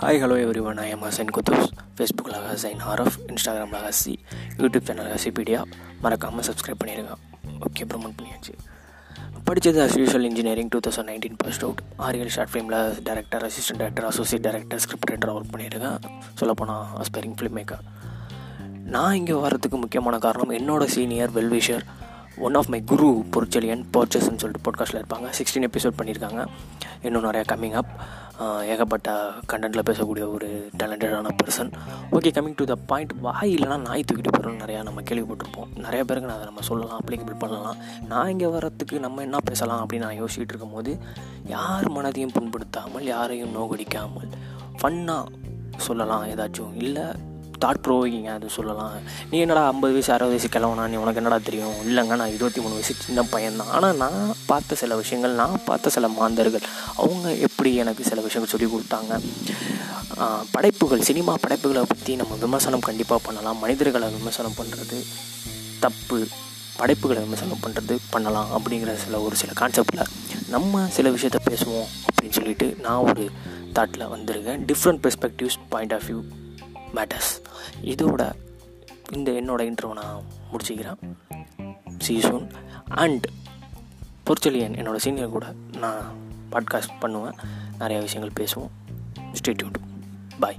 Hi hello everyone I am Hussain Kuddus ஃபேஸ்புக்கில் Hussain RF இன்ஸ்டாகிராமில் Hasi YouTube channel Hasipedia மறக்காமல் subscribe பண்ணிடுங்க. ஓகே ப்ரமோட் பண்ணியாச்சு. படித்தது as usual engineering two thousand nineteen first out aerial short ஃபிலிமில் director assistant director associate director script ரைட்டராக work பண்ணியிருக்கேன் சொல்லப்போனால் aspiring film maker நான் இங்கே வரதுக்கு முக்கியமான காரணம் என்னோட senior well-wisher one of my குரு பொருச்செலியன் பர்ச்சஸ்ன்னு சொல்லிட்டு பாட்காஸ்ட்டில் இருப்பாங்க. சிக்ஸ்டீன் எபிசோட் பண்ணியிருக்காங்க. இன்னும் நிறையா கம்மிங் அப் ஏகப்பட்ட கண்டென்ட்டில் பேசக்கூடிய ஒரு டேலண்டடான person okay coming to the point வாய் இல்லைனா நாய் தூக்கிட்டு போகிறோம் நிறையா நம்ம கேள்விப்பட்டிருப்போம். நிறைய பேருக்கு நான் அதை நம்ம சொல்லலாம் அப்ளிகபிள் பண்ணலாம். நான் இங்கே வரத்துக்கு நம்ம என்ன பேசலாம் அப்படின்னு நான் யோசிச்சுட்டு இருக்கும்போது யார் மனதையும் புண்படுத்தாமல் யாரையும் நோகடிக்காமல் ஃபன்னாக சொல்லலாம் ஏதாச்சும். இல்லை தாட் ப்ரோவிங்க அது சொல்லலாம். நீ என்னடா ஐம்பது வயசு அறுபது வயசு கிளவனா? நீ உனக்கு என்னடா தெரியும்? இல்லைங்க நான் இருபத்தி மூணு வயசு சின்ன பையன் தான் ஆனால் நான் பார்த்த சில விஷயங்கள் நான் பார்த்த சில மாந்தர்கள் அவங்க எப்படி எனக்கு சில விஷயங்கள் சொல்லி கொடுத்தாங்க. படைப்புகள் சினிமா படைப்புகளை பற்றி நம்ம விமர்சனம் கண்டிப்பாக பண்ணலாம். மனிதர்களை விமர்சனம் பண்ணுறது தப்பு படைப்புகளை விமர்சனம் பண்ணுறது பண்ணலாம் அப்படிங்கிற சில ஒரு சில கான்செப்டில் நம்ம சில விஷயத்த பேசுவோம் அப்படின்னு சொல்லிட்டு நான் ஒரு தாட்டில் வந்திருக்கேன். Different perspectives point of view matters இதோட இந்த என்னோடய இன்டர்வியூ நான் முடிச்சுக்கிறேன். சீசூன் அண்ட் பொற்சொலியன் என்னோடய சீனியர் கூட நான் பாட்காஸ்ட் பண்ணுவேன். நிறையா விஷயங்கள் பேசுவோம். ஸ்டேட்யூட் பாய்